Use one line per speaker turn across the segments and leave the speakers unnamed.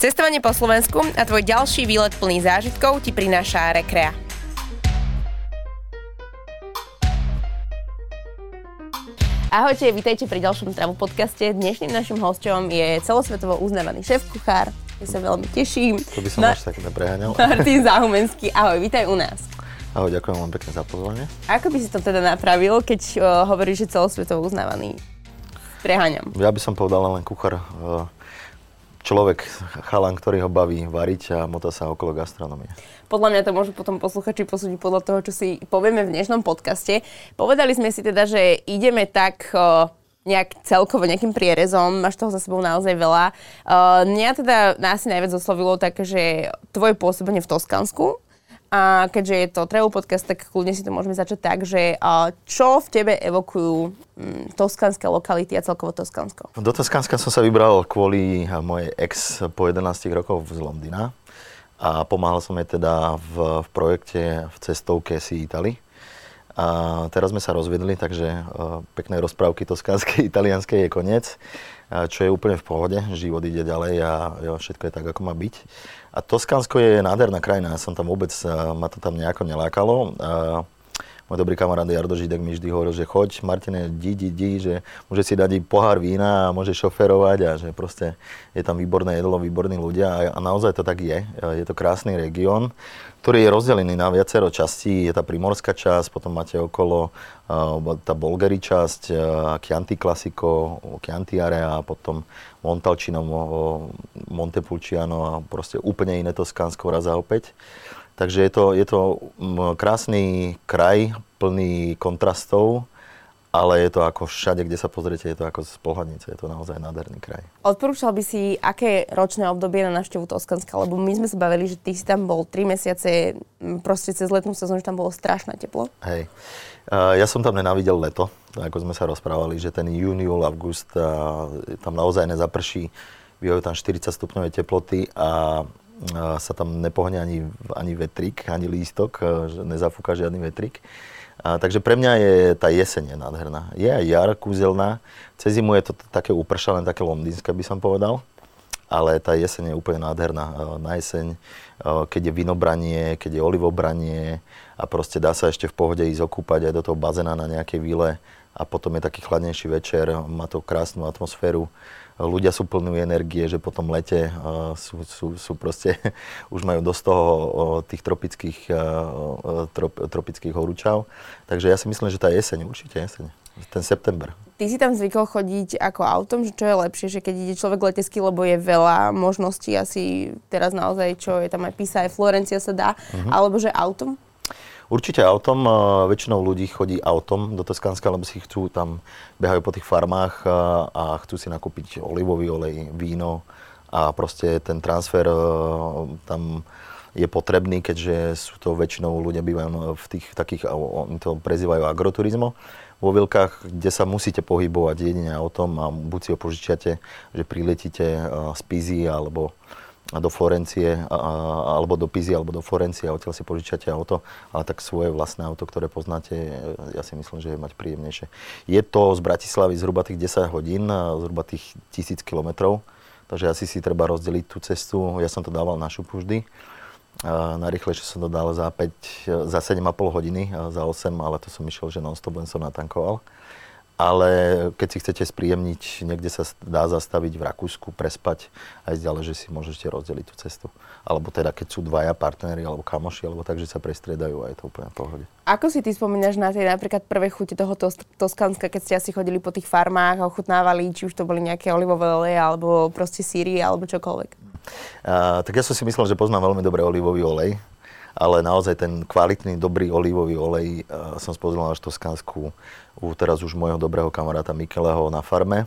Cestovanie po Slovensku a tvoj ďalší výlet plný zážitkov ti prináša Rekrea. Ahojte, vítajte pri ďalšom Travu podcaste. Dnešným našim hosťom je celosvetovo uznávaný šéf-kuchár. Ja sa veľmi teším.
To by som až tak nepreháňal.
Martin Záhumenský. Ahoj, vítaj u nás.
Ahoj, ďakujem vám pekne za pozvanie.
Ako by si to teda napravil, keď uh, hovoríš, že celosvetovo uznávaný? Preháňam.
Ja by som povedal len kuchár. Uh, človek, chalan, ktorý ho baví variť a motá sa okolo gastronomie.
Podľa mňa to môžu potom posluchači posúdiť podľa toho, čo si povieme v dnešnom podcaste. Povedali sme si teda, že ideme tak nejak celkovo nejakým prierezom, máš toho za sebou naozaj veľa. Uh, mňa teda nás najviac oslovilo tak, že tvoje pôsobenie v Toskansku, a keďže je to travel podcast, tak kľudne si to môžeme začať tak, že čo v tebe evokujú mm, toskanské lokality a celkovo Toskansko?
Do Toskanska som sa vybral kvôli mojej ex po 11 rokov z Londýna a pomáhal som jej teda v, v projekte v cestovke si Italy. A teraz sme sa rozvedli, takže uh, pekné rozprávky toskanskej, italianskej je koniec, čo je úplne v pohode, život ide ďalej a jo, všetko je tak, ako má byť. A Toskánsko je nádherná krajina, ja som tam vôbec, ma to tam nejako nelákalo. A môj dobrý kamarát Jardo Židek mi vždy hovoril, že choď, Martine, di, di, di, že môže si dať pohár vína a môže šoferovať a že proste je tam výborné jedlo, výborní ľudia a, a naozaj to tak je. Je to krásny región, ktorý je rozdelený na viacero častí. Je tá primorská časť, potom máte okolo uh, tá Bolgeri časť, uh, Chianti Classico, Chianti Area a potom Montalcino, Montepulciano a proste úplne iné Toskánsko raz a opäť. Takže je to, je to krásny kraj, plný kontrastov, ale je to ako všade, kde sa pozriete, je to ako z pohľadnice, je to naozaj nádherný kraj.
Odporúčal by si, aké ročné obdobie na návštevu Toskanska, lebo my sme sa bavili, že ty si tam bol 3 mesiace, proste cez letnú sezónu, že tam bolo strašné teplo.
Hej. Uh, ja som tam nenávidel leto, ako sme sa rozprávali, že ten júni, august, uh, tam naozaj nezaprší, bývajú tam 40 stupňové teploty a sa tam nepohne ani, ani vetrik, ani lístok, že nezafúka žiadny vetrik. A, takže pre mňa je tá jeseň je nádherná. Je aj jar kúzelná. Cez zimu je to také upršané, také londýnske by som povedal. Ale tá jeseň je úplne nádherná. Na jeseň, keď je vinobranie, keď je olivobranie a proste dá sa ešte v pohode ísť okúpať aj do toho bazéna na nejakej vile a potom je taký chladnejší večer, má to krásnu atmosféru ľudia sú plní energie, že po tom lete uh, sú, sú, sú proste, už majú dosť toho uh, tých tropických, uh, trop, tropických horúčav. Takže ja si myslím, že tá jeseň, určite jeseň, ten september.
Ty si tam zvykol chodiť ako autom, že čo je lepšie, že keď ide človek letecky, lebo je veľa možností, asi teraz naozaj, čo je tam aj Pisa, aj Florencia sa dá, uh-huh. alebo že autom?
Určite autom. Väčšinou ľudí chodí autom do Toskánska, lebo si chcú tam, behajú po tých farmách a chcú si nakúpiť olivový olej, víno a proste ten transfer tam je potrebný, keďže sú to väčšinou ľudia bývajú v tých takých, oni to prezývajú agroturizmo, vo Vilkách, kde sa musíte pohybovať jedine autom a buď si ho požičiate, že priletíte z Pizy alebo do Florencie, alebo do Pizy, alebo do Florencie a odtiaľ si požičate auto, ale tak svoje vlastné auto, ktoré poznáte, ja si myslím, že je mať príjemnejšie. Je to z Bratislavy zhruba tých 10 hodín, zhruba tých 1000 kilometrov, takže asi si treba rozdeliť tú cestu. Ja som to dával na šupu vždy. Najrychlejšie som to dal za 5, za 7,5 hodiny, za 8, ale to som išiel, že non-stop len som natankoval ale keď si chcete spríjemniť, niekde sa dá zastaviť v Rakúsku, prespať a ísť ďalej, že si môžete rozdeliť tú cestu. Alebo teda, keď sú dvaja partnery alebo kamoši, alebo tak, že sa prestriedajú a je to úplne v pohode.
Ako si ty spomínaš na tie napríklad prvé chute toho tos- Toskanska, keď ste asi chodili po tých farmách a ochutnávali, či už to boli nejaké olivové oleje, alebo proste síry, alebo čokoľvek?
Uh, tak ja som si myslel, že poznám veľmi dobre olivový olej, ale naozaj ten kvalitný, dobrý olivový olej uh, som spoznal až v Toskansku u teraz už môjho dobrého kamaráta Mikeleho na farme.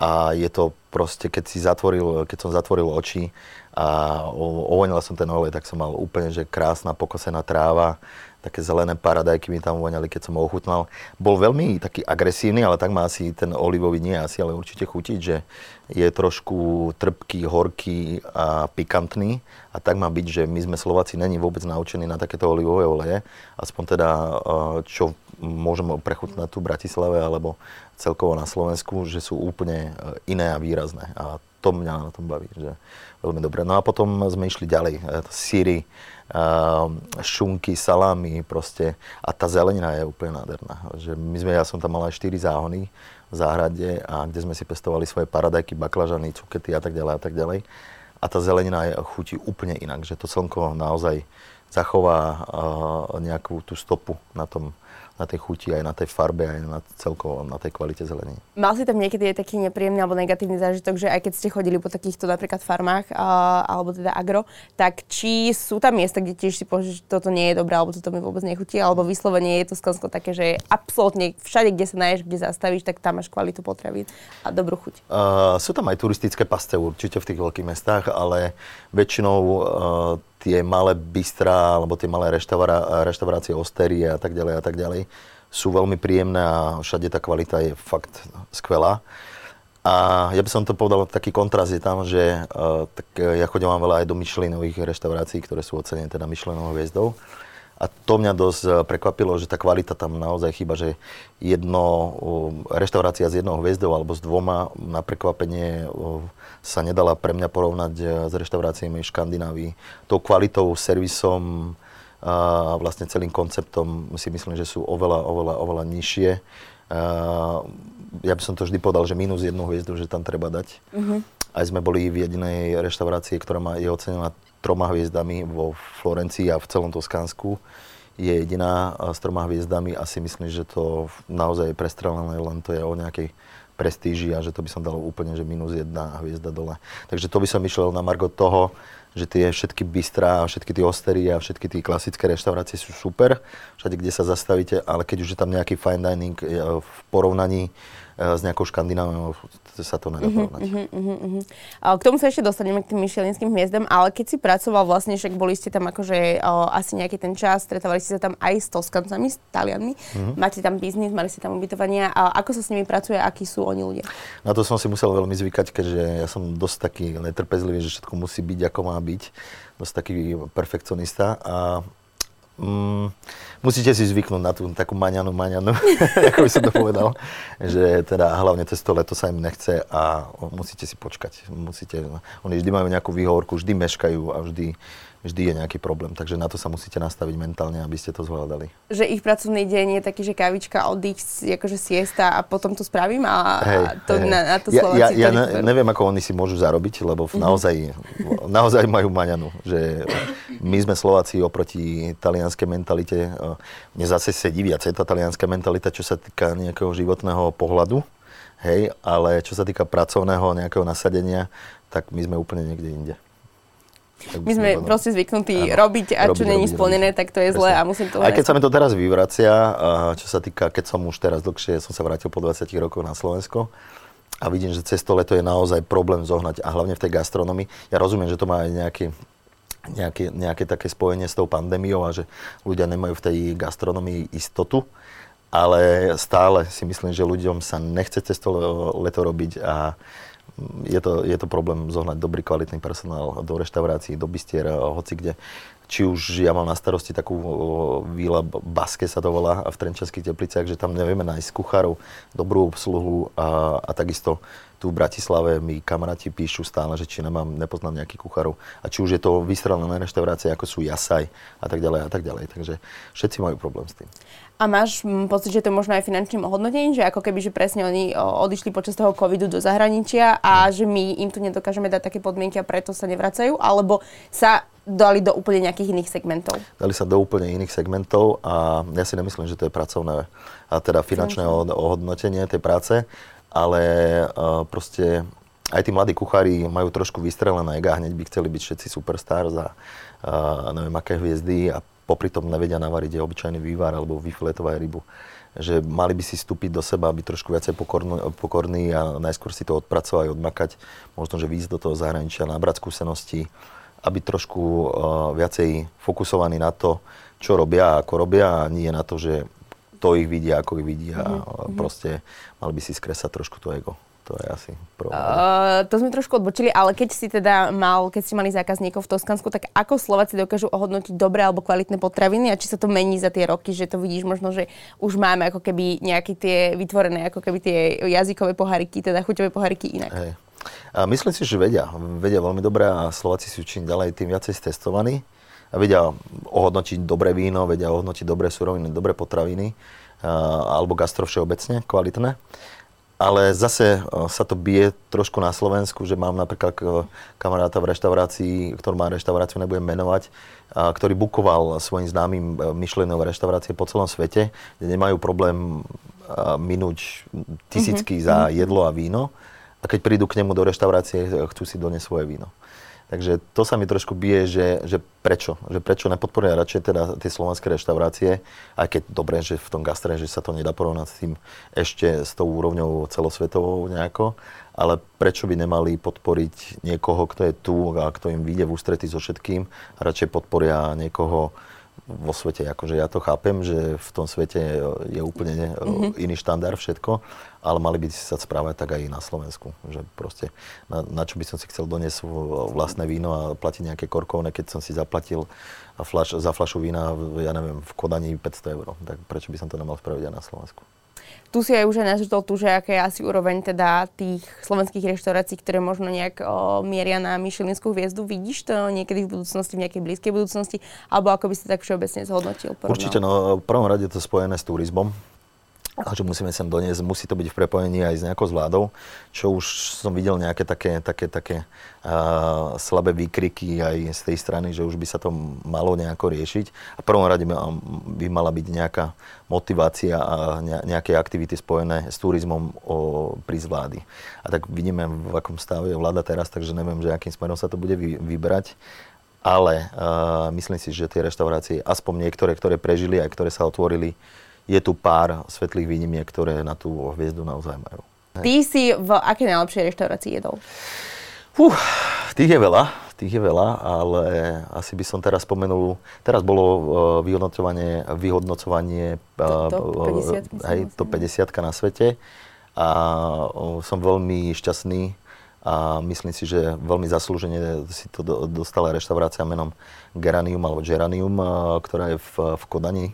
A je to proste, keď, si zatvoril, keď som zatvoril oči a ovonil som ten olej, tak som mal úplne, že krásna pokosená tráva, také zelené paradajky mi tam voňali, keď som ho ochutnal. Bol veľmi taký agresívny, ale tak má asi ten olivový nie asi, ale určite chutiť, že je trošku trpký, horký a pikantný. A tak má byť, že my sme Slováci není vôbec naučení na takéto olivové oleje. Aspoň teda, eh, čo môžeme prechutnať tu v Bratislave alebo celkovo na Slovensku, že sú úplne eh, iné a výrazné. A to mňa na tom baví, že veľmi dobre. No a potom sme išli ďalej, e, síry, uh, šunky, salámy proste a tá zelenina je úplne nádherná. Že my sme, ja som tam mal aj 4 záhony v záhrade a kde sme si pestovali svoje paradajky, baklažany, cukety a tak ďalej a tak ďalej. A tá zelenina je, chutí úplne inak, že to slnko naozaj zachová uh, nejakú tú stopu na tom, na tej chuti, aj na tej farbe, aj na celkovo na tej kvalite zeleniny.
Mal si tam niekedy aj taký nepríjemný alebo negatívny zážitok, že aj keď ste chodili po takýchto napríklad farmách uh, alebo teda agro, tak či sú tam miesta, kde tiež si povieš, že toto nie je dobré alebo toto mi vôbec nechutí, alebo vyslovene je to Skansko také, že absolútne všade, kde sa naješ, kde zastavíš, tak tam máš kvalitu potravín a dobrú chuť.
Uh, sú tam aj turistické pasce určite v tých veľkých mestách, ale väčšinou uh, tie malé bystra alebo tie malé reštaurá, reštaurácie, ostérie a tak ďalej a tak ďalej sú veľmi príjemné a všade tá kvalita je fakt skvelá. A ja by som to povedal, taký kontrast je tam, že uh, tak ja chodím veľa aj do Michelinových reštaurácií, ktoré sú ocenené teda Michelinovou hviezdou. A to mňa dosť eh, prekvapilo, že tá kvalita tam naozaj chýba, že jedno, reštaurácia s jednou hviezdou alebo s dvoma na prekvapenie sa nedala pre mňa porovnať eh, s reštauráciami v Škandinávii. Tou kvalitou, servisom a vlastne celým konceptom si myslím, že sú oveľa, oveľa, oveľa nižšie. Ja by som to vždy povedal, že minus jednu hviezdu, že tam treba dať. Uh-huh. Aj sme boli v jedinej reštaurácii, ktorá má, je ocenená troma hviezdami vo Florencii a v celom Toskánsku. Je jediná s troma hviezdami a si myslím, že to naozaj je prestrelené, len to je o nejakej prestíži a že to by som dal úplne, že minus jedna hviezda dole. Takže to by som išiel na margo toho, že tie všetky bystrá, všetky tie ostery a všetky tie klasické reštaurácie sú super, všade, kde sa zastavíte, ale keď už je tam nejaký fine dining v porovnaní E, s nejakou Škandináviou sa to nedá mhm, porovnať. Uh-huh, uh-huh,
uh-huh. K tomu sa ešte dostaneme k tým myšelinským hviezdam, ale keď si pracoval vlastne, však boli ste tam akože o, asi nejaký ten čas, stretávali ste sa tam aj s Toskancami, s Talianmi, uh-huh. máte tam biznis, mali ste tam ubytovania a ako sa s nimi pracuje, akí sú oni ľudia?
Na to som si musel veľmi zvykať, keďže ja som dosť taký netrpezlivý, že všetko musí byť ako má byť, dosť taký perfekcionista a mm, musíte si zvyknúť na tú takú maňanu, maňanu, ako by som to povedal, že teda hlavne cez to leto sa im nechce a musíte si počkať. Musíte, oni vždy majú nejakú výhovorku, vždy meškajú a vždy vždy je nejaký problém, takže na to sa musíte nastaviť mentálne, aby ste to zvládali.
Že ich pracovný deň je taký, že kávička, oddych, akože siesta a potom to spravím a,
hej,
to
hej.
Na, na to
Ja, ja, ja ne, neviem, ako oni si môžu zarobiť, lebo mm-hmm. naozaj, naozaj majú maňanu, že my sme Slováci oproti talianskej mentalite, mne zase sedí viacej tá talianská mentalita, čo sa týka nejakého životného pohľadu, hej, ale čo sa týka pracovného nejakého nasadenia, tak my sme úplne niekde inde.
My sme povedal. proste zvyknutí ano, robiť a robiť, čo není splnené, robiť. tak to je zlé a musím to
Aj keď sa mi to teraz vyvracia, čo sa týka, keď som už teraz dlhšie, som sa vrátil po 20 rokoch na Slovensko a vidím, že cez to leto je naozaj problém zohnať a hlavne v tej gastronomii. Ja rozumiem, že to má aj nejaký, nejaké, nejaké také spojenie s tou pandémiou a že ľudia nemajú v tej gastronomii istotu, ale stále si myslím, že ľuďom sa nechce cez to leto robiť a je to, je to problém zohnať dobrý kvalitný personál do reštaurácií, do bistier, hoci kde. Či už ja mám na starosti takú výla Baske sa to volá v Trenčanských tepliciach, že tam nevieme nájsť kuchárov, dobrú obsluhu a, a takisto tu v Bratislave mi kamaráti píšu stále, že či nemám, nepoznám nejakých kuchárov. A či už je to vystrelené reštaurácie, ako sú Jasaj a tak ďalej a tak ďalej. Takže všetci majú problém s tým.
A máš pocit, že to možno aj finančným ohodnotením, že ako keby, že presne oni odišli počas toho covidu do zahraničia a mm. že my im tu nedokážeme dať také podmienky a preto sa nevracajú, alebo sa dali do úplne nejakých iných segmentov?
Dali sa do úplne iných segmentov a ja si nemyslím, že to je pracovné a teda finančné ohodnotenie tej práce ale uh, proste aj tí mladí kuchári majú trošku vystrelené ega, hneď by chceli byť všetci superstars a uh, neviem aké hviezdy a popri tom nevedia navariť je obyčajný vývar alebo vyfiletovať rybu. Že mali by si vstúpiť do seba, byť trošku viacej pokorný, pokorný a najskôr si to odpracovať, odmakať, možno, že výjsť do toho zahraničia, nabrať skúsenosti, aby trošku uh, viacej fokusovaní na to, čo robia a ako robia a nie na to, že to ich vidia, ako ich vidia. Mm-hmm. Proste mali by si skresať trošku to ego. To je asi problém. Uh,
to sme trošku odbočili, ale keď si teda mal, keď ste mali zákazníkov v Toskansku, tak ako Slováci dokážu ohodnotiť dobré alebo kvalitné potraviny a či sa to mení za tie roky, že to vidíš možno, že už máme ako keby nejaké tie vytvorené ako keby tie jazykové poháriky, teda chuťové poháriky inak. Hey.
A myslím si, že vedia. Vedia veľmi dobre a Slováci sú čím ďalej tým viacej testovaní a vedia ohodnotiť dobré víno, vedia ohodnotiť dobré suroviny, dobré potraviny alebo gastro všeobecne, kvalitné. Ale zase sa to bije trošku na Slovensku, že mám napríklad kamaráta v reštaurácii, ktorý má reštauráciu, nebudem menovať, ktorý bukoval svojim známym Michelinové reštaurácie po celom svete, kde nemajú problém minúť tisícky mm-hmm. za mhm. jedlo a víno. A keď prídu k nemu do reštaurácie, chcú si doniesť svoje víno. Takže to sa mi trošku bije, že, že prečo? Že prečo nepodporia radšej teda tie slovenské reštaurácie, aj keď dobre, že v tom gastre, že sa to nedá porovnať s tým ešte s tou úrovňou celosvetovou nejako, ale prečo by nemali podporiť niekoho, kto je tu a kto im vyjde v ústrety so všetkým a radšej podporia niekoho, vo svete, akože ja to chápem, že v tom svete je úplne mm-hmm. iný štandard všetko, ale mali by si sa správať tak aj na Slovensku, že proste na, na čo by som si chcel doniesť vlastné víno a platiť nejaké korkovné, keď som si zaplatil flaš, za flašu vína, ja neviem, v Kodani 500 eur, tak prečo by som to nemal spraviť aj na Slovensku?
Tu si aj už aj nažitol tu, že aké je asi úroveň teda tých slovenských reštaurácií, ktoré možno nejak o, mieria na Michelinskú hviezdu. Vidíš to niekedy v budúcnosti, v nejakej blízkej budúcnosti? Alebo ako by si tak všeobecne zhodnotil?
Porovnal? Určite, no v prvom rade to spojené s turizmom a že musíme sem doniesť, musí to byť v prepojení aj s nejakou zvládou, čo už som videl nejaké také, také, také uh, slabé výkriky aj z tej strany, že už by sa to malo nejako riešiť. A prvom rade by, mala byť nejaká motivácia a nejaké aktivity spojené s turizmom o, pri zvlády. A tak vidíme, v akom stave je vláda teraz, takže neviem, že akým smerom sa to bude vy, vybrať ale uh, myslím si, že tie reštaurácie, aspoň niektoré, ktoré prežili aj ktoré sa otvorili, je tu pár svetlých výnimiek, ktoré na tú hviezdu naozaj majú.
Ty si v aké najlepšej reštaurácii jedol?
Uh, tých je veľa, tých je veľa, ale asi by som teraz spomenul, teraz bolo uh, vyhodnocovanie, vyhodnocovanie
uh, top 50,
hej, to 50 na svete a uh, som veľmi šťastný a myslím si, že veľmi zaslúžene si to do, dostala reštaurácia menom Geranium alebo Geranium, ktorá je v, v Kodani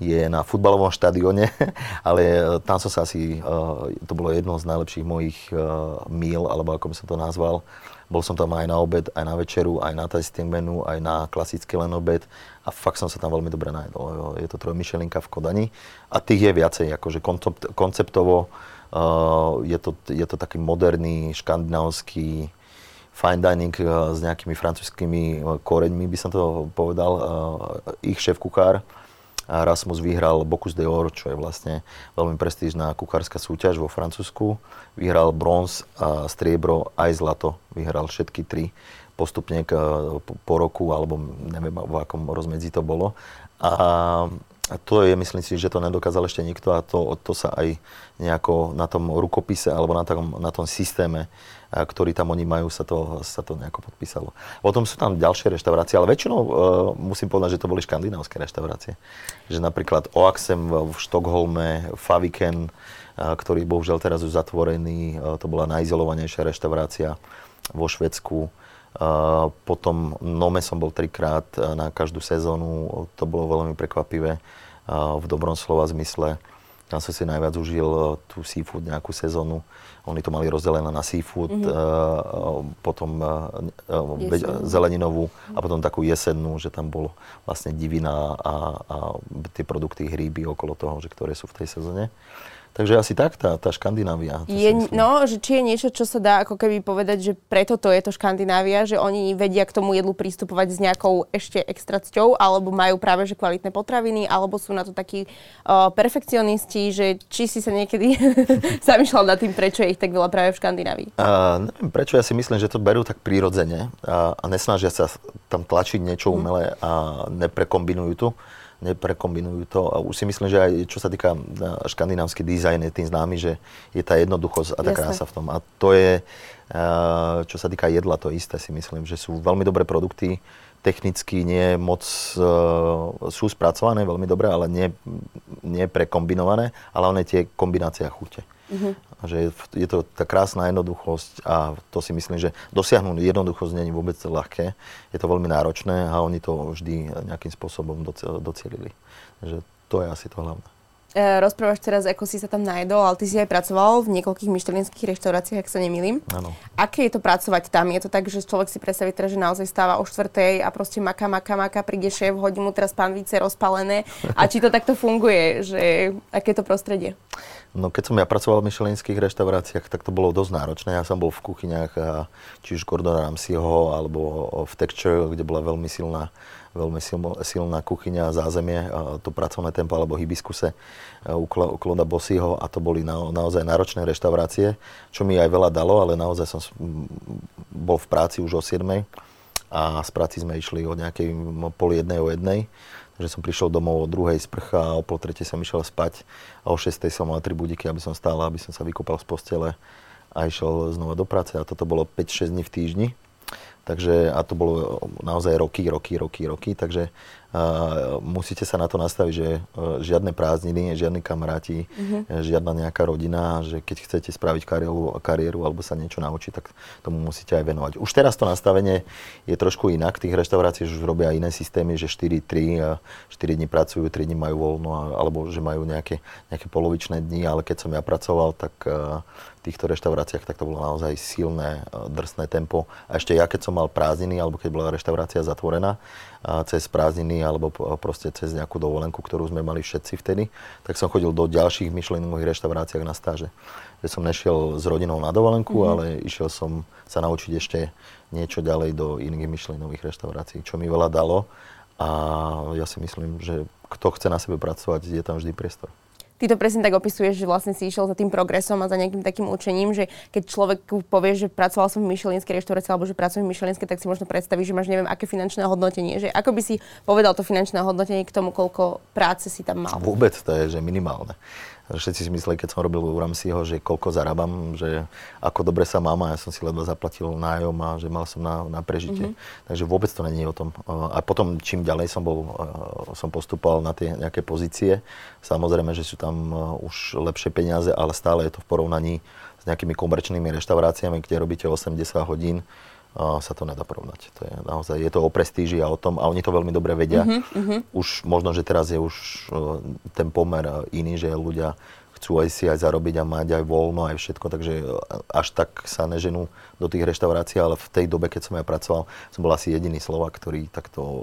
je na futbalovom štadióne, ale e, tam som sa asi, e, to bolo jedno z najlepších mojich e, míl, alebo ako by som to nazval. Bol som tam aj na obed, aj na večeru, aj na tasting menu, aj na klasický len obed a fakt som sa tam veľmi dobre najedol. Je to trojmyšelinka v Kodani a tých je viacej, akože koncept, konceptovo je, to, je to taký moderný, škandinávsky, fine dining s nejakými francúzskými koreňmi, by som to povedal. Ich šéf-kuchár, Rasmus vyhral Bocuse d'Or, čo je vlastne veľmi prestížná kuchárska súťaž vo Francúzsku. Vyhral bronz a striebro aj zlato. Vyhral všetky tri postupne po roku, alebo neviem, v akom rozmedzi to bolo. A a to je, myslím si, že to nedokázal ešte nikto a to, to sa aj nejako na tom rukopise alebo na tom, na tom systéme, ktorý tam oni majú, sa to, sa to nejako podpísalo. Potom sú tam ďalšie reštaurácie, ale väčšinou uh, musím povedať, že to boli škandinávské reštaurácie. Že napríklad Oaxem v Štokholme, Faviken, uh, ktorý bohužiaľ teraz už zatvorený, uh, to bola najizolovanejšia reštaurácia vo Švedsku. Uh, potom Nome som bol trikrát uh, na každú sezónu, to bolo veľmi prekvapivé uh, v dobrom slova zmysle. Tam som si najviac užil tú seafood nejakú sezónu. Oni to mali rozdelené na seafood, mm-hmm. uh, potom uh, zeleninovú a potom takú jesennú, že tam bolo vlastne divina a, a tie produkty hríby okolo toho, že ktoré sú v tej sezóne. Takže asi tak, tá, tá Škandinávia.
Je, no, že či je niečo, čo sa dá ako keby povedať, že preto to je to Škandinávia, že oni vedia k tomu jedlu pristupovať s nejakou ešte extra cťou, alebo majú práve že kvalitné potraviny, alebo sú na to takí uh, perfekcionisti, že či si sa niekedy zamýšľal nad tým, prečo je ich tak veľa práve v Škandinávii?
Uh, neviem, prečo ja si myslím, že to berú tak prírodzene a, a nesnažia sa tam tlačiť niečo mhm. umelé a neprekombinujú to neprekombinujú to. A už si myslím, že aj čo sa týka škandinávsky dizajn je tým známy, že je tá jednoduchosť a tá Jasne. krása v tom. A to je, čo sa týka jedla, to isté si myslím, že sú veľmi dobré produkty, technicky nie moc sú spracované veľmi dobre, ale nie, nie prekombinované, ale one tie kombinácie a chute. Uh-huh. Že je to tá krásna jednoduchosť a to si myslím, že dosiahnuť jednoduchosť nie je vôbec ľahké. Je to veľmi náročné a oni to vždy nejakým spôsobom docielili. Takže to je asi to hlavné.
E, rozprávaš teraz, ako si sa tam najedol, ale ty si aj pracoval v niekoľkých myštelinských reštauráciách, ak sa nemýlim.
Áno.
Aké je to pracovať tam? Je to tak, že človek si predstaví teraz, že naozaj stáva o štvrtej a proste maka, maka, maka, príde šéf, hodí mu teraz panvice rozpalené. A či to takto funguje? Že, aké je to prostredie?
No keď som ja pracoval v myšelinských reštauráciách, tak to bolo dosť náročné. Ja som bol v kuchyniach, či už Gordona Ramsayho, alebo v Texture, kde bola veľmi silná veľmi silná kuchyňa, zázemie, to pracovné tempo alebo hibiskuse u Kloda Bossyho a to boli na, naozaj náročné reštaurácie, čo mi aj veľa dalo, ale naozaj som bol v práci už o 7 a z práci sme išli o nejakej pol jednej o jednej. Takže som prišiel domov o druhej sprcha a o pol tretej som išiel spať a o šestej som mal tri budiky, aby som stál, aby som sa vykopal z postele a išiel znova do práce a toto bolo 5-6 dní v týždni. Takže, a to bolo naozaj roky, roky, roky, roky, takže uh, musíte sa na to nastaviť, že uh, žiadne prázdniny, žiadni kamaráti, uh-huh. žiadna nejaká rodina, že keď chcete spraviť kariéru, kariéru alebo sa niečo naučiť, tak tomu musíte aj venovať. Už teraz to nastavenie je trošku inak, tých reštaurácií už robia iné systémy, že 4-3, 4 dní pracujú, 3 dní majú voľno, alebo že majú nejaké, nejaké polovičné dni, ale keď som ja pracoval, tak uh, týchto reštauráciách, tak to bolo naozaj silné, drsné tempo. A ešte ja, keď som mal prázdniny, alebo keď bola reštaurácia zatvorená, cez prázdniny, alebo proste cez nejakú dovolenku, ktorú sme mali všetci vtedy, tak som chodil do ďalších myšlenových reštauráciách na stáže. Že som nešiel s rodinou na dovolenku, mm-hmm. ale išiel som sa naučiť ešte niečo ďalej do iných myšlenových reštaurácií, čo mi veľa dalo. A ja si myslím, že kto chce na sebe pracovať, je tam vždy priestor
ty to presne tak opisuješ, že vlastne si išiel za tým progresom a za nejakým takým učením, že keď človek povie, že pracoval som v myšelinskej reštaurácii alebo že pracujem v myšelinskej, tak si možno predstaví, že máš neviem aké finančné hodnotenie. Že ako by si povedal to finančné hodnotenie k tomu, koľko práce si tam mal?
Vôbec to je, že minimálne. Všetci si mysleli, keď som robil u Ramseyho, že koľko zarábam, že ako dobre sa mám a ja som si ledva zaplatil nájom a že mal som na, na prežitie. Mm-hmm. Takže vôbec to není o tom. A potom čím ďalej som bol, som postupoval na tie nejaké pozície, samozrejme, že sú tam už lepšie peniaze, ale stále je to v porovnaní s nejakými komerčnými reštauráciami, kde robíte 80 hodín, sa to nedá porovnať. To je naozaj, je to o prestíži a o tom, a oni to veľmi dobre vedia. Uh-huh, Už možno, že teraz je už uh, ten pomer iný, že ľudia chcú aj si aj zarobiť a mať aj voľno, aj všetko, takže e, až tak sa neženú do tých reštaurácií, ale v tej dobe, keď som ja pracoval, som bol asi jediný Slovak, ktorý takto e,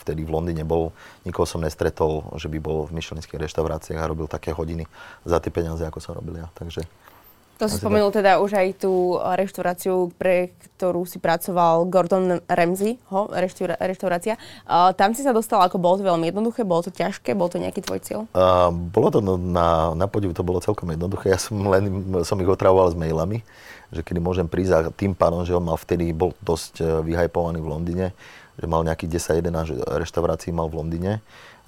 vtedy v Londýne bol. Nikoho som nestretol, že by bol v myšlenských reštauráciách a robil také hodiny za tie peniaze, ako som robil ja. Takže
to si spomenul teda už aj tú reštauráciu, pre ktorú si pracoval Gordon Ramsay, ho, reštaura, reštaurácia. Uh, tam si sa dostal, ako bolo to veľmi jednoduché, bolo to ťažké, bol to nejaký tvoj cieľ?
Uh, bolo to no, na, na podiv, to bolo celkom jednoduché. Ja som len som ich otravoval s mailami, že kedy môžem prísť a tým pánom, že on mal vtedy, bol dosť e, vyhajpovaný v Londýne, že mal nejakých 10-11 reštaurácií mal v Londýne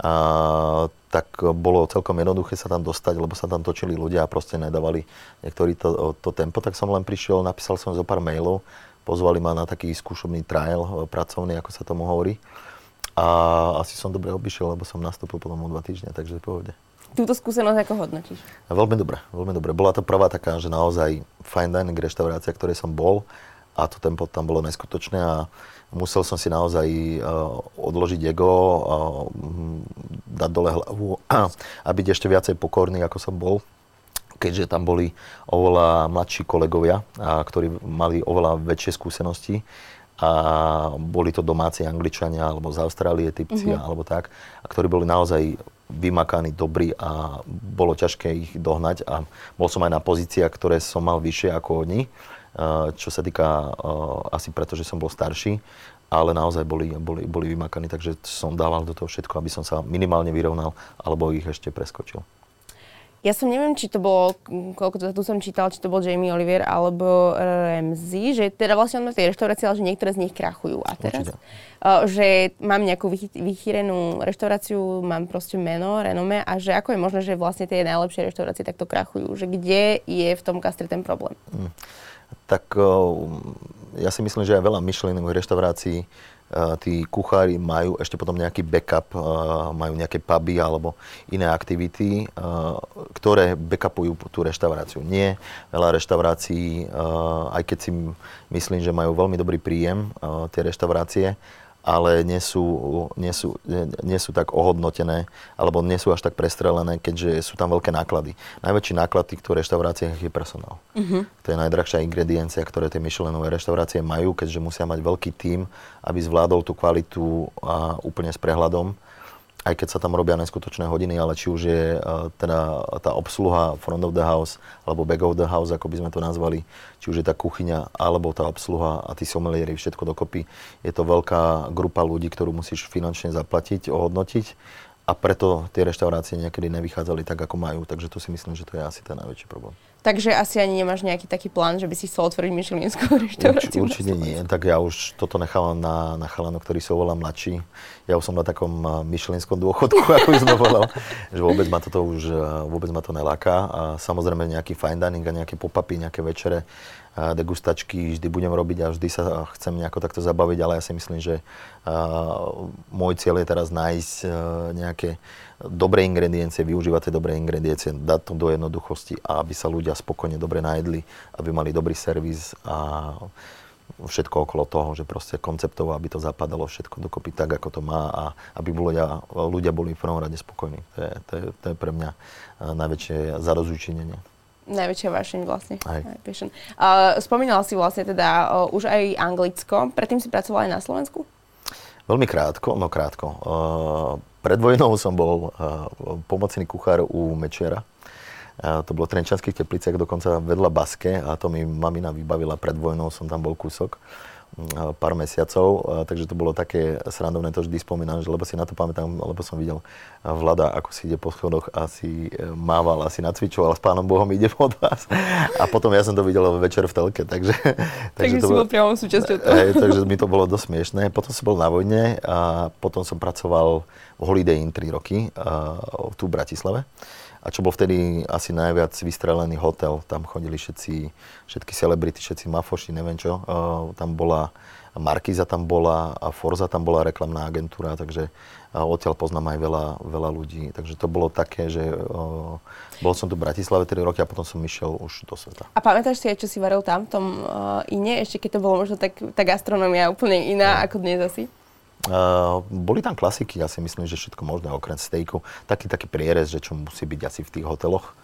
a, tak bolo celkom jednoduché sa tam dostať, lebo sa tam točili ľudia a proste nedávali niektorí to, to tempo, tak som len prišiel, napísal som zo pár mailov, pozvali ma na taký skúšobný trial e, pracovný, ako sa tomu hovorí. A asi som dobre obišiel, lebo som nastúpil potom o dva týždne, takže v pohode.
Túto skúsenosť ako hodnotíš?
Veľmi dobre, veľmi dobre. Bola to prvá taká, že naozaj fine dining reštaurácia, ktorej som bol a to tempo tam bolo neskutočné a musel som si naozaj uh, odložiť ego, uh, dať dole hlavu a, byť ešte viacej pokorný, ako som bol keďže tam boli oveľa mladší kolegovia, a, ktorí mali oveľa väčšie skúsenosti a boli to domáci Angličania alebo z Austrálie typci mm-hmm. alebo tak, a ktorí boli naozaj vymakaní, dobrí a bolo ťažké ich dohnať a bol som aj na pozíciách, ktoré som mal vyššie ako oni čo sa týka eh, asi preto, že som bol starší, ale naozaj boli, boli, boli vymakaní, takže som dával do toho všetko, aby som sa minimálne vyrovnal alebo ich ešte preskočil.
Ja som neviem, či to bolo, koľko to tu som čítal, či to bol Jamie Oliver alebo Ramsey, že teda vlastne on má tej reštaurácie, ale že niektoré z nich krachujú. A teraz, uh, že mám nejakú vychýrenú reštauráciu, mám proste meno, renome a že ako je možné, že vlastne tie najlepšie reštaurácie takto krachujú, že kde je v tom kastre ten problém? Mm
tak ja si myslím, že aj veľa myšlenových reštaurácií tí kuchári majú ešte potom nejaký backup, majú nejaké puby alebo iné aktivity, ktoré backupujú tú reštauráciu. Nie, veľa reštaurácií, aj keď si myslím, že majú veľmi dobrý príjem, tie reštaurácie, ale nie sú, nie, sú, nie sú tak ohodnotené, alebo nie sú až tak prestrelené, keďže sú tam veľké náklady. Najväčší náklad týchto reštauráciách je personál. Uh-huh. To je najdrahšia ingrediencia, ktoré tie Michelinové reštaurácie majú, keďže musia mať veľký tím, aby zvládol tú kvalitu a úplne s prehľadom aj keď sa tam robia neskutočné hodiny, ale či už je uh, teda tá obsluha front of the house, alebo back of the house, ako by sme to nazvali, či už je tá kuchyňa, alebo tá obsluha a tí somelieri, všetko dokopy. Je to veľká grupa ľudí, ktorú musíš finančne zaplatiť, ohodnotiť a preto tie reštaurácie niekedy nevychádzali tak, ako majú. Takže to si myslím, že to je asi ten najväčší problém.
Takže asi ani nemáš nejaký taký plán, že by si chcel otvoriť myšlienskú reštauráciu?
Urč, určite nie. Tak ja už toto nechávam na, na chalano, ktorý sú oveľa mladší. Ja už som na takom myšlienskom dôchodku, ako by som povedal, že vôbec ma toto už vôbec ma to neláka. A samozrejme nejaký fine dining a nejaké pop-upy, nejaké večere, degustačky vždy budem robiť a vždy sa chcem nejako takto zabaviť, ale ja si myslím, že môj cieľ je teraz nájsť nejaké dobré ingrediencie, využívať tie dobré ingrediencie, dať to do jednoduchosti a aby sa ľudia spokojne dobre najedli, aby mali dobrý servis a všetko okolo toho, že proste konceptovo, aby to zapadalo všetko dokopy tak, ako to má a aby ľudia, ľudia boli v prvom rade spokojní. To je, to je, to je pre mňa najväčšie zarozúčinenie.
Najväčšia vášeň vlastne. Aj. Uh, spomínal si vlastne teda uh, už aj Anglicko. Predtým si pracoval aj na Slovensku?
Veľmi krátko, no krátko. Uh, pred vojnou som bol uh, pomocný kuchár u Mečera. Uh, to bolo v Trenčanských tepliciach, dokonca vedľa Baske a to mi mamina vybavila pred vojnou, som tam bol kúsok pár mesiacov, takže to bolo také srandovné, to vždy spomínam, že lebo si na to pamätám, lebo som videl Vlada, ako si ide po schodoch a si mával, asi nacvičoval s pánom Bohom ide pod vás. A potom ja som to videl večer v telke, takže...
takže, takže to si bol priamo súčasťou toho.
Hej, takže mi to bolo dosť smiešné. Potom som bol na vojne a potom som pracoval v Holiday Inn 3 roky, tu v Bratislave. A čo bol vtedy asi najviac vystrelený hotel, tam chodili všetci, všetky celebrity, všetci mafoši, neviem čo. Tam bola, Markiza tam bola a Forza tam bola reklamná agentúra, takže odtiaľ poznám aj veľa, veľa ľudí. Takže to bolo také, že uh, bol som tu v Bratislave 3 roky a potom som išiel už do sveta.
A pamätáš si aj, čo si varil tam, v tom uh, ine, ešte keď to bolo možno tak, tá gastronomia úplne iná no. ako dnes asi?
Uh, boli tam klasiky, ja si myslím, že všetko možné, okrem stejku. Taký, taký prierez, že čo musí byť asi v tých hoteloch.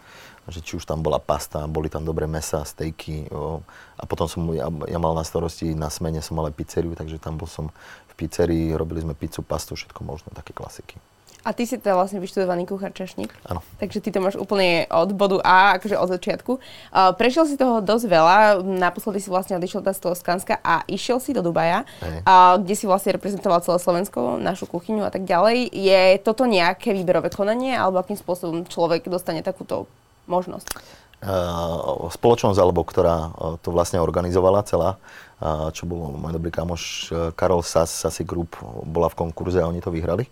Že či už tam bola pasta, boli tam dobré mesa, stejky. Uh, a potom som, ja, ja mal na starosti, na smene som mal aj pizzeriu, takže tam bol som v pizzerii, robili sme pizzu, pastu, všetko možné, také klasiky.
A ty si teda vlastne vyštudovaný kuchár čašník.
Áno.
Takže ty to máš úplne od bodu A, akože od začiatku. Uh, prešiel si toho dosť veľa. Naposledy si vlastne odišiel z toho Skanska a išiel si do Dubaja, uh, kde si vlastne reprezentoval celé Slovensko, našu kuchyňu a tak ďalej. Je toto nejaké výberové konanie, alebo akým spôsobom človek dostane takúto možnosť?
Uh, spoločnosť, alebo ktorá to vlastne organizovala celá, uh, čo bol môj dobrý kamoš Karol Sas, Sasi Group, bola v konkurze a oni to vyhrali.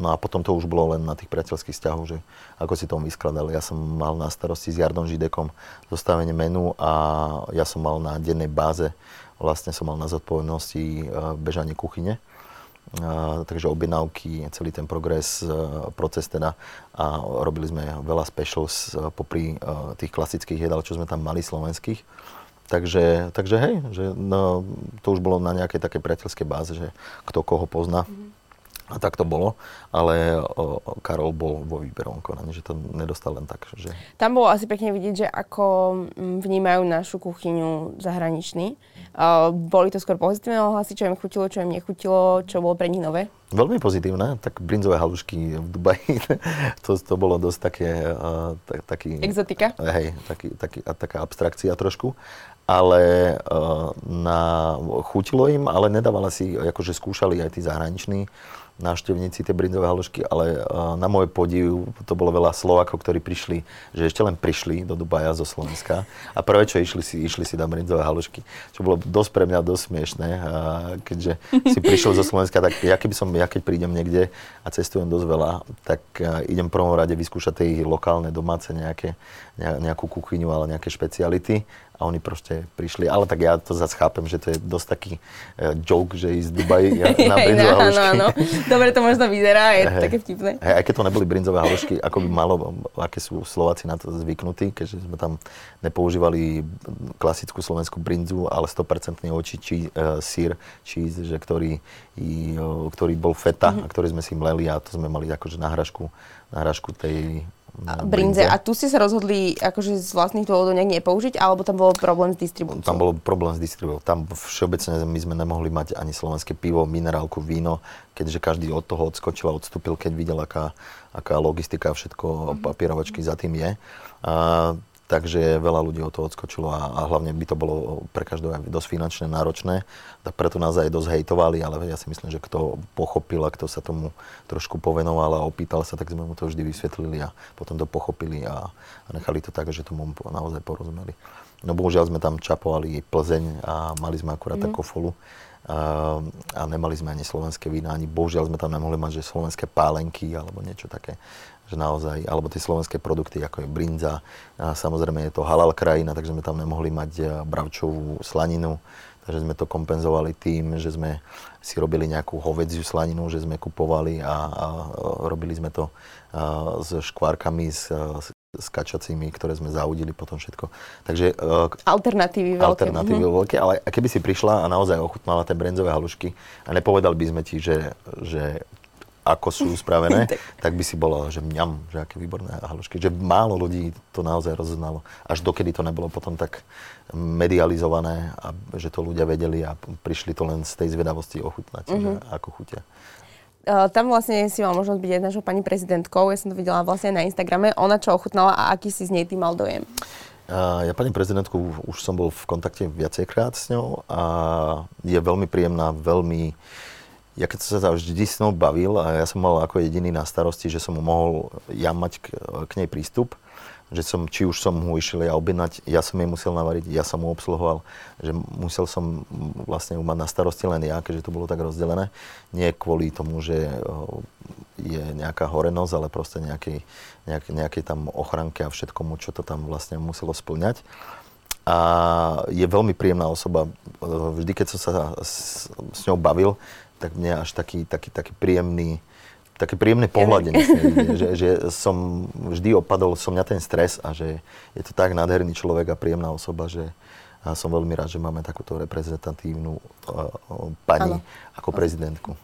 No a potom to už bolo len na tých priateľských vzťahoch, že ako si tomu vyskladali. Ja som mal na starosti s Jardom Židekom zostavenie menu a ja som mal na dennej báze, vlastne som mal na zodpovednosti e, bežanie kuchyne. Uh, takže objednávky, celý ten progres, uh, proces teda a robili sme veľa specials popri tých klasických jedál, čo sme tam mali slovenských. Takže, takže hej, že no, to už bolo na nejakej takej priateľskej báze, že kto koho pozná. Mm-hmm a tak to bolo, ale o, Karol bol vo výberovom konaní, že to nedostal len tak. Že...
Tam bolo asi pekne vidieť, že ako mm, vnímajú našu kuchyňu zahraniční. Uh, boli to skôr pozitívne ohlasy, čo im chutilo, čo im nechutilo, čo bolo pre nich nové?
Veľmi pozitívne, tak brinzové halušky v Dubaji, to, to bolo dosť také... Uh, tak, taký,
Exotika?
Hej, taký, taký, taká abstrakcia trošku ale uh, na, chutilo im, ale nedávala si, akože skúšali aj tí zahraniční návštevníci tie brindové halušky, ale uh, na môj podiv to bolo veľa Slovákov, ktorí prišli, že ešte len prišli do Dubaja zo Slovenska. A prvé, čo išli si, išli si na brindové halušky, čo bolo dosť pre mňa dosť smiešné, uh, keďže si prišiel zo Slovenska, tak ja keby som, ja keď prídem niekde a cestujem dosť veľa, tak uh, idem prvom rade vyskúšať tie lokálne domáce nejaké, nejakú kuchyňu, ale nejaké špeciality a oni proste prišli. Ale tak ja to zase chápem, že to je dosť taký uh, joke, že ísť z Dubaj na brinzové halušky. Áno,
Dobre to možno vyzerá, je hey, také vtipné.
Hey, aj keď to neboli brinzové halušky, ako by malo, aké sú Slováci na to zvyknutí, keďže sme tam nepoužívali klasickú slovenskú brinzu, ale 100% oči, či, uh, sír, cheese, že ktorý, i, uh, ktorý bol feta mm-hmm. a ktorý sme si mleli a to sme mali akože náhražku, náhražku tej
brinze. A tu ste sa rozhodli akože z vlastných dôvodov nejak nepoužiť, alebo tam bol problém s distribúciou?
Tam bol problém s distribúciou. Tam všeobecne my sme nemohli mať ani slovenské pivo, minerálku, víno, keďže každý od toho odskočil a odstúpil, keď videl, aká, aká logistika a všetko, mm-hmm. papierovačky za tým je. A, takže veľa ľudí od toho odskočilo a, a hlavne by to bolo pre každého aj dosť finančne náročné, tak preto nás aj dosť hejtovali, ale ja si myslím, že kto pochopil a kto sa tomu trošku povenoval a opýtal sa, tak sme mu to vždy vysvetlili a potom to pochopili a, a nechali to tak, že tomu naozaj porozumeli. No bohužiaľ sme tam čapovali Plzeň a mali sme akurát mm. kofolu a, a nemali sme ani slovenské vína, ani bohužiaľ sme tam nemohli mať, že slovenské pálenky alebo niečo také že naozaj, alebo tie slovenské produkty, ako je brinza, a samozrejme je to halal krajina, takže sme tam nemohli mať e, bravčovú slaninu, takže sme to kompenzovali tým, že sme si robili nejakú hovedziu slaninu, že sme kupovali a, a robili sme to a, s škvárkami, s, s kačacími, ktoré sme zaudili potom všetko. Takže...
Uh, alternatívy veľké.
Alternatívy mm-hmm. veľké, ale keby si prišla a naozaj ochutnala tie brenzové halušky a nepovedal by sme ti, že, že ako sú spravené, tak by si bola, že mňam, že aké výborné halušky. Že málo ľudí to naozaj rozoznalo. Až dokedy to nebolo potom tak medializované, a že to ľudia vedeli a prišli to len z tej zvedavosti ochutnať, mm-hmm. že mhm. ako chutia.
Uh, tam vlastne si mal možnosť byť aj našou pani prezidentkou, ja som to videla vlastne na Instagrame. Ona čo ochutnala a aký si z nej ty mal dojem?
Uh, ja pani prezidentku už som bol v kontakte viacejkrát s ňou a je veľmi príjemná, veľmi uh, ja keď som sa vždy s ňou bavil a ja som mal ako jediný na starosti, že som mohol ja mať k, k nej prístup, že som, či už som mu išiel ja objednať, ja som jej musel navariť, ja som mu obsluhoval, že musel som vlastne mať na starosti len ja, keďže to bolo tak rozdelené. Nie kvôli tomu, že je nejaká horenosť, ale proste nejakej, nejakej, nejakej tam ochranke a všetkomu, čo to tam vlastne muselo splňať. A je veľmi príjemná osoba. Vždy, keď som sa s, s ňou bavil, tak mne až taký, taký, taký príjemný, také príjemné pohľadenie, že, že som vždy opadol som mňa ten stres a že je to tak nádherný človek a príjemná osoba, že a som veľmi rád, že máme takúto reprezentatívnu uh, pani ano. ako prezidentku.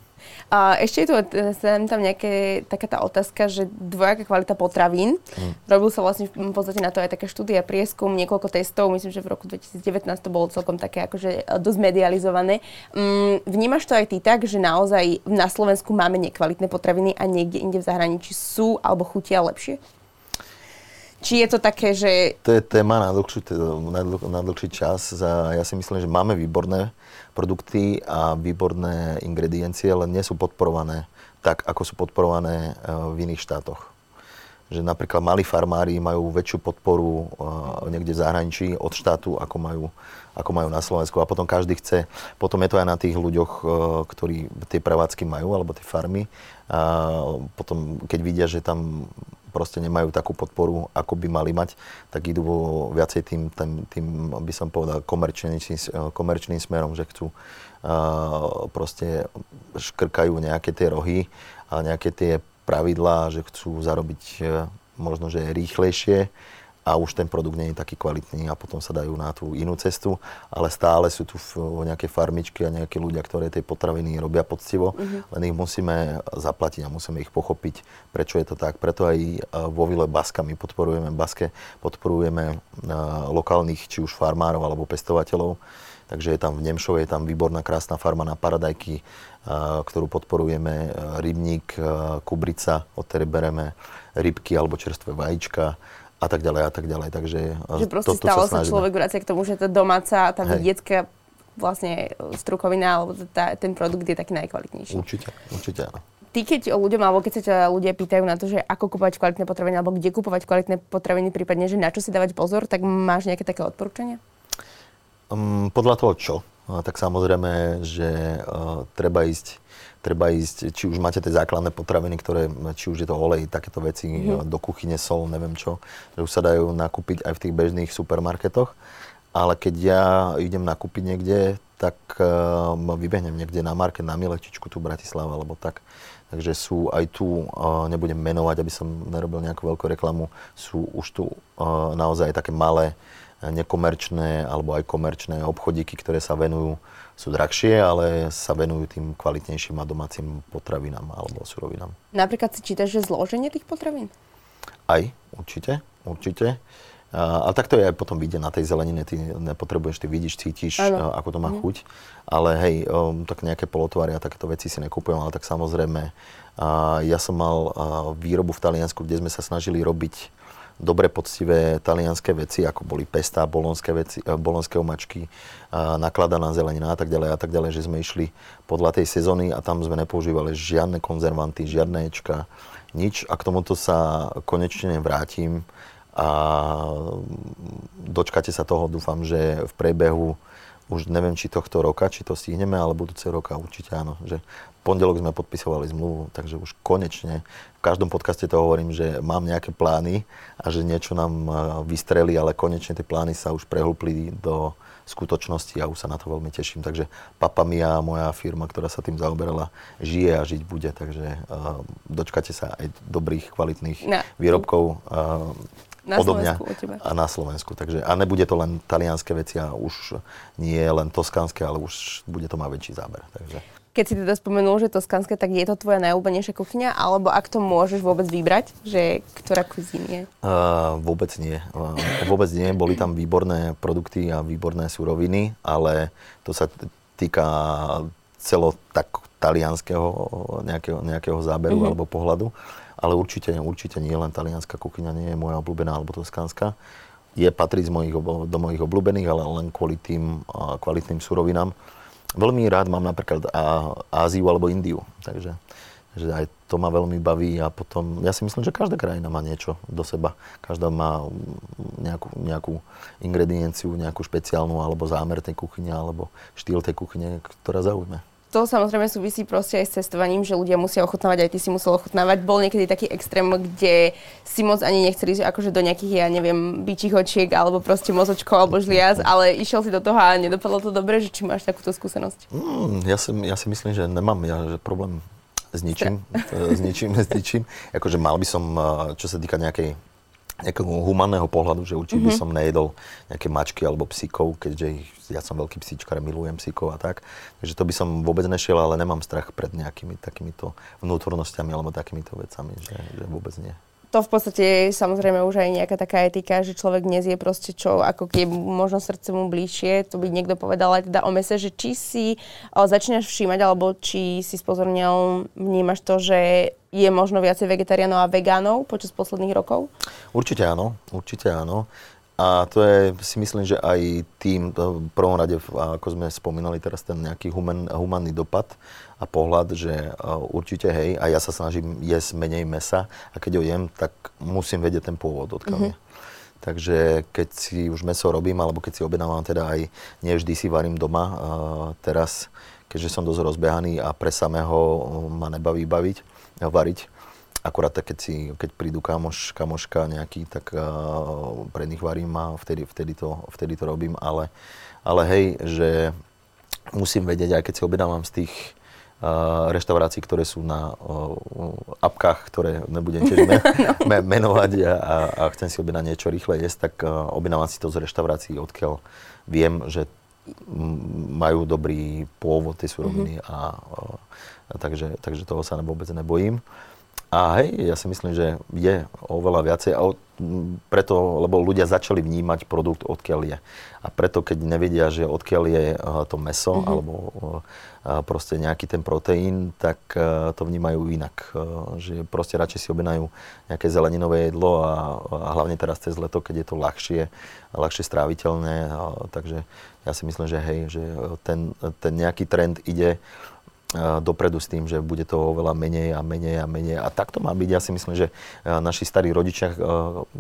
A ešte je tu sem tam nejaké, taká tá otázka, že dvojaká kvalita potravín. Mm. Robil sa vlastne v podstate na to aj taká štúdia, prieskum, niekoľko testov. Myslím, že v roku 2019 to bolo celkom také akože e, dosť medializované. Mm, vnímaš to aj ty tak, že naozaj na Slovensku máme nekvalitné potraviny a niekde inde v zahraničí sú alebo chutia lepšie? Či je to také, že...
To je téma na dlhší, na, dlh, na dlhší čas. Ja si myslím, že máme výborné produkty a výborné ingrediencie, ale nie sú podporované tak, ako sú podporované e, v iných štátoch. Že napríklad malí farmári majú väčšiu podporu e, niekde v zahraničí od štátu, ako majú, ako majú na Slovensku. A potom každý chce, potom je to aj na tých ľuďoch, e, ktorí tie prevádzky majú, alebo tie farmy. A potom, keď vidia, že tam proste nemajú takú podporu, ako by mali mať, tak idú viacej tým, tým, tým by som povedal, komerčným, komerčným smerom, že chcú uh, proste škrkajú nejaké tie rohy a nejaké tie pravidlá, že chcú zarobiť uh, možno, že rýchlejšie a už ten produkt nie je taký kvalitný a potom sa dajú na tú inú cestu, ale stále sú tu nejaké farmičky a nejakí ľudia, ktoré tie potraviny robia poctivo, uh-huh. len ich musíme zaplatiť a musíme ich pochopiť, prečo je to tak. Preto aj e, vo Vile Baska my podporujeme Baske, podporujeme uh, lokálnych či už farmárov alebo pestovateľov, Takže je tam v Nemšove, je tam výborná krásna farma na paradajky, uh, ktorú podporujeme, rybník, kubrica, od ktorej bereme rybky alebo čerstvé vajíčka a tak ďalej a tak ďalej. Takže
že proste to, to stále sa, sa človek vracia k tomu, že tá domáca, tá vidiecká vlastne strukovina alebo tá, ten produkt je taký najkvalitnejší.
Určite, určite áno.
Ty keď ľuďom, alebo keď sa ťa ľudia pýtajú na to, že ako kupovať kvalitné potraviny, alebo kde kupovať kvalitné potraviny, prípadne, že na čo si dávať pozor, tak máš nejaké také odporúčania?
Um, podľa toho čo? Tak samozrejme, že uh, treba ísť treba ísť, či už máte tie základné potraviny, ktoré, či už je to olej, takéto veci, mm-hmm. do kuchyne, sol, neviem čo, že už sa dajú nakúpiť aj v tých bežných supermarketoch. ale keď ja idem nakúpiť niekde, tak uh, vybehnem niekde na market, na Miletičku, tu Bratislava, alebo tak. Takže sú aj tu, uh, nebudem menovať, aby som nerobil nejakú veľkú reklamu, sú už tu uh, naozaj také malé, nekomerčné alebo aj komerčné obchodíky, ktoré sa venujú, sú drahšie, ale sa venujú tým kvalitnejším a domácim potravinám alebo surovinám.
Napríklad si čítaš, že zloženie tých potravín?
Aj, určite, určite. A, ale tak to je aj potom vidieť na tej zelenine, ty nepotrebuješ, ty vidíš, cítiš, ano. ako to má mm. chuť. Ale hej, um, tak nejaké polotvary a takéto veci si nekúpujem, ale tak samozrejme, uh, ja som mal uh, výrobu v Taliansku, kde sme sa snažili robiť dobre poctivé talianské veci, ako boli pesta, bolonské, veci, bolonské omačky, nakladaná zelenina a tak ďalej a tak ďalej, že sme išli podľa tej sezóny a tam sme nepoužívali žiadne konzervanty, žiadne ečka, nič a k tomuto sa konečne vrátim a dočkate sa toho, dúfam, že v priebehu už neviem, či tohto roka, či to stihneme, ale budúceho roka určite áno. Že pondelok sme podpisovali zmluvu, takže už konečne v každom podcaste to hovorím, že mám nejaké plány a že niečo nám vystreli, ale konečne tie plány sa už prehlúpli do skutočnosti a už sa na to veľmi teším. Takže Papa Mia, moja firma, ktorá sa tým zaoberala, žije a žiť bude, takže uh, dočkate sa aj dobrých, kvalitných no. výrobkov. Uh,
na odo mňa
a na Slovensku. Takže, a nebude to len talianské veci a už nie len toskánske, ale už bude to mať väčší záber. Takže.
Keď si teda spomenul, že toskánske, tak je to tvoja najúbenejšia kuchyňa, alebo ak to môžeš vôbec vybrať, že ktorá kuzín je?
Uh, vôbec nie. Uh, vôbec nie. Boli tam výborné produkty a výborné suroviny, ale to sa týka celo tak talianského nejakého, nejakého záberu mm-hmm. alebo pohľadu ale určite, určite nie len talianská kuchyňa, nie je moja obľúbená alebo toskánska. Je patrí z mojich, do mojich obľúbených, ale len kvôli tým kvalitným surovinám. Veľmi rád mám napríklad Áziu alebo Indiu, takže že aj to ma veľmi baví a potom, ja si myslím, že každá krajina má niečo do seba. Každá má nejakú, nejakú ingredienciu, nejakú špeciálnu alebo zámer tej kuchyne alebo štýl tej kuchyne, ktorá zaujme
to samozrejme súvisí proste aj s cestovaním, že ľudia musia ochutnávať, aj ty si musel ochutnávať. Bol niekedy taký extrém, kde si moc ani nechceli že akože do nejakých, ja neviem, bičích očiek, alebo proste mozočko, alebo žliaz, ale išiel si do toho a nedopadlo to dobre, že či máš takúto skúsenosť?
Mm, ja, si, ja si myslím, že nemám ja, že problém s ničím, s ničím, s ničím. Akože mal by som, čo sa týka nejakej nejakého humanného pohľadu, že určite mm-hmm. by mhm. som nejedol nejaké mačky alebo psíkov, keďže ich, ja som veľký psíčkar, milujem psíkov a tak. Takže to by som vôbec nešiel, ale nemám strach pred nejakými takýmito vnútornosťami alebo takýmito vecami, že, že vôbec nie
to v podstate je samozrejme už aj nejaká taká etika, že človek nezie proste čo, ako keď možno srdce mu bližšie, to by niekto povedal aj teda o mese, že či si o, začínaš všímať, alebo či si spozornil, vnímaš to, že je možno viacej vegetariánov a vegánov počas posledných rokov?
Určite áno, určite áno. A to je, si myslím, že aj tým, v prvom rade, ako sme spomínali teraz, ten nejaký human, humanný dopad a pohľad, že určite hej, a ja sa snažím jesť menej mesa a keď ho jem, tak musím vedieť ten pôvod, odkiaľ mm-hmm. Takže keď si už meso robím, alebo keď si objednávam, teda aj nie vždy si varím doma. A teraz, keďže som dosť rozbehaný a pre samého ma nebaví baviť, variť, akurát tak, keď, si, keď prídu kamoš, kamoška nejaký, tak uh, pre nich varím a vtedy, vtedy, to, vtedy to robím, ale, ale hej, že musím vedieť, aj keď si objednávam z tých uh, reštaurácií, ktoré sú na uh, apkách, ktoré nebudem tiež men, no. menovať a, a, a chcem si objednať niečo rýchle jesť, tak uh, objednávam si to z reštaurácií, odkiaľ viem, že majú dobrý pôvod tej suroviny mm-hmm. a, a takže, takže toho sa vôbec nebojím. A hej, ja si myslím, že je oveľa viacej, a preto, lebo ľudia začali vnímať produkt, odkiaľ je. A preto, keď nevedia, že odkiaľ je eh, to meso, mm-hmm. alebo eh, proste nejaký ten proteín, tak eh, to vnímajú inak. Že proste radšej si objednajú nejaké zeleninové jedlo a, a hlavne teraz cez leto, keď je to ľahšie, ľahšie stráviteľné. Takže ja si myslím, že hej, že ten, ten nejaký trend ide dopredu s tým, že bude to oveľa menej a menej a menej. A tak to má byť. Ja si myslím, že naši starí rodičia,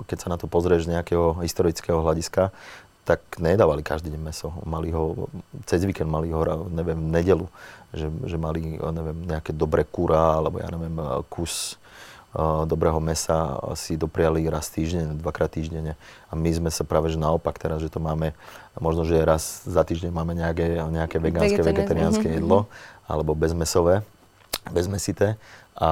keď sa na to pozrieš z nejakého historického hľadiska, tak nedávali každý deň meso. Mali ho, cez víkend mali ho, neviem, v nedelu, že, že mali, neviem, nejaké dobré kura, alebo ja neviem, kus dobrého mesa si dopriali raz týždeň, dvakrát týždenne. A my sme sa práve že naopak teraz, že to máme, možno, že raz za týždeň máme nejaké, nejaké vegánske, vegetariánske jedlo, alebo bezmesové, bezmesité a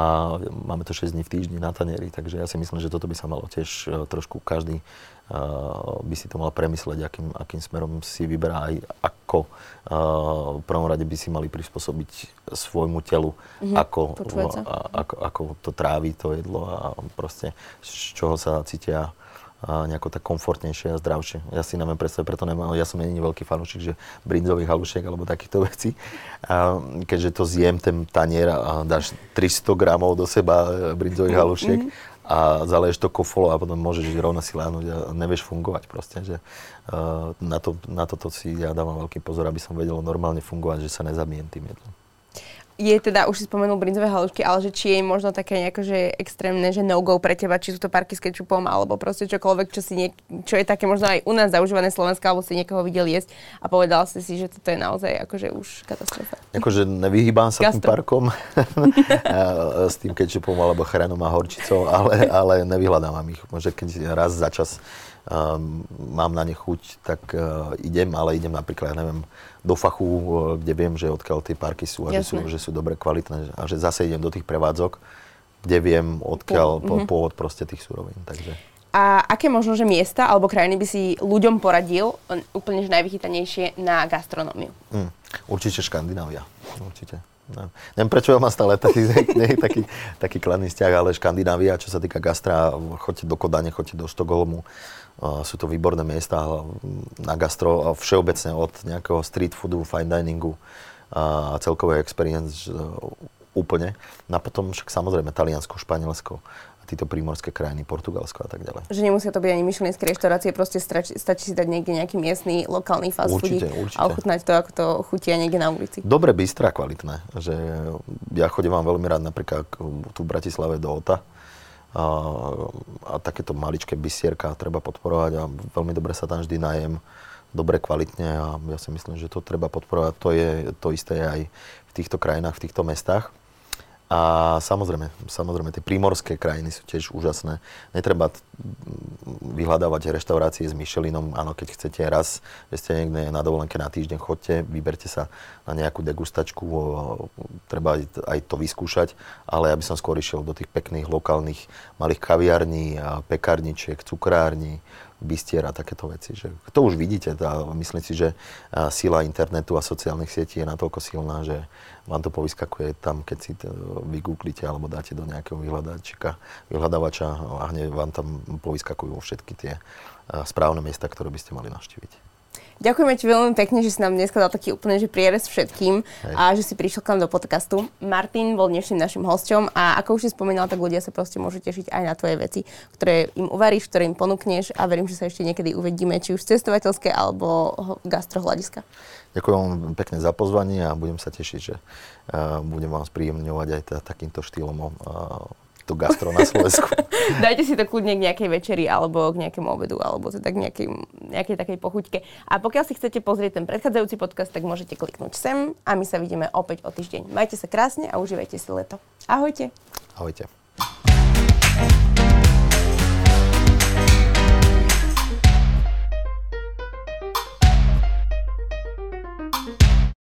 máme to 6 dní v týždni na tanieri, takže ja si myslím, že toto by sa malo tiež e, trošku každý uh, by si to mal premysleť, akým, akým smerom si vyberá aj ako uh, v prvom rade by si mali prispôsobiť svojmu telu, mm-hmm. ako, a, ako, ako to trávi to jedlo a proste z čoho sa cítia a nejako tak komfortnejšie a zdravšie. Ja si neviem predstaviť, preto nemám, ja som není veľký fanúšik, že brinzových halušiek alebo takýchto vecí. A keďže to zjem ten tanier a dáš 300 gramov do seba e, brinzových halušiek mm-hmm. a zaleješ to kofolo a potom môžeš rovno si lánuť a nevieš fungovať proste. Že, uh, na, to, na toto si ja dávam veľký pozor, aby som vedel normálne fungovať, že sa nezabijem tým jedlom
je teda, už si spomenul brinzové halušky, ale že či je možno také nejako, že extrémne, že no-go pre teba, či sú to parky s kečupom, alebo proste čokoľvek, čo, si nie, čo je také možno aj u nás zaužívané Slovenska, alebo si niekoho videl jesť a povedal si si, že toto je naozaj akože už katastrofa.
Akože nevyhýbam sa Gastro. tým parkom s tým kečupom alebo chrenom a horčicou, ale, ale nevyhľadávam ich. Môže keď raz za čas um, mám na ne chuť, tak uh, idem, ale idem napríklad, ja neviem, do fachu, uh, kde viem, že odkiaľ tie parky sú a že sú, že sú dobre kvalitné a že zase idem do tých prevádzok, kde viem, odkiaľ po, mm-hmm. pôvod proste tých surovín. Takže.
A aké možno, že miesta alebo krajiny by si ľuďom poradil úplne že najvychytanejšie na gastronómiu? Mm,
určite Škandinávia. Určite. No. Neviem, prečo ja mám stále taký, nie, taký, taký kladný vzťah, ale Škandinávia, čo sa týka gastra, choďte do Kodane, choďte do Štokholmu, sú to výborné miesta na gastro všeobecne od nejakého street foodu, fine diningu a celkovej experience úplne. No a potom však samozrejme Taliansko, Španielsko títo prímorské krajiny, Portugalsko a tak ďalej.
Že nemusia to byť ani myšlenské reštaurácie, proste stačí, stačí si dať niekde nejaký miestny, lokálny fast food a ochutnať to, ako to chutia niekde na ulici.
Dobre, bystrá, kvalitné. Že ja chodím vám veľmi rád napríklad tu v Bratislave do OTA, a, a takéto maličké bysierka treba podporovať a veľmi dobre sa tam vždy najem, dobre kvalitne a ja si myslím, že to treba podporovať. To je to isté aj v týchto krajinách, v týchto mestách. A samozrejme, samozrejme, tie prímorské krajiny sú tiež úžasné. Netreba vyhľadávať reštaurácie s Michelinom. Áno, keď chcete raz, že ste niekde na dovolenke na týždeň, chodte, vyberte sa na nejakú degustačku, treba aj to vyskúšať, ale ja by som skôr išiel do tých pekných lokálnych malých kaviarní, pekárničiek, cukrární, bystier a takéto veci. Že to už vidíte, tá, myslím si, že sila internetu a sociálnych sietí je natoľko silná, že vám to povyskakuje tam, keď si to vygooglite alebo dáte do nejakého vyhľadáčika, vyhľadávača a hneď vám tam povyskakujú všetky tie správne miesta, ktoré by ste mali navštíviť.
Ďakujeme ti veľmi pekne, že si nám dneska dal taký úplne že prierez všetkým Hej. a že si prišiel k nám do podcastu. Martin bol dnešným našim hosťom a ako už si spomínal, tak ľudia sa proste môžu tešiť aj na tvoje veci, ktoré im uvaríš, ktoré im ponúkneš a verím, že sa ešte niekedy uvidíme, či už cestovateľské alebo gastrohľadiska.
Ďakujem pekne za pozvanie a budem sa tešiť, že uh, budem vám spríjemňovať aj takýmto štýlom uh, to gastro na Slovensku.
Dajte si to kľudne k nejakej večeri alebo k nejakému obedu alebo teda k nejakej, nejakej takej pochuťke. A pokiaľ si chcete pozrieť ten predchádzajúci podcast, tak môžete kliknúť sem a my sa vidíme opäť o týždeň. Majte sa krásne a užívajte si leto. Ahojte.
Ahojte.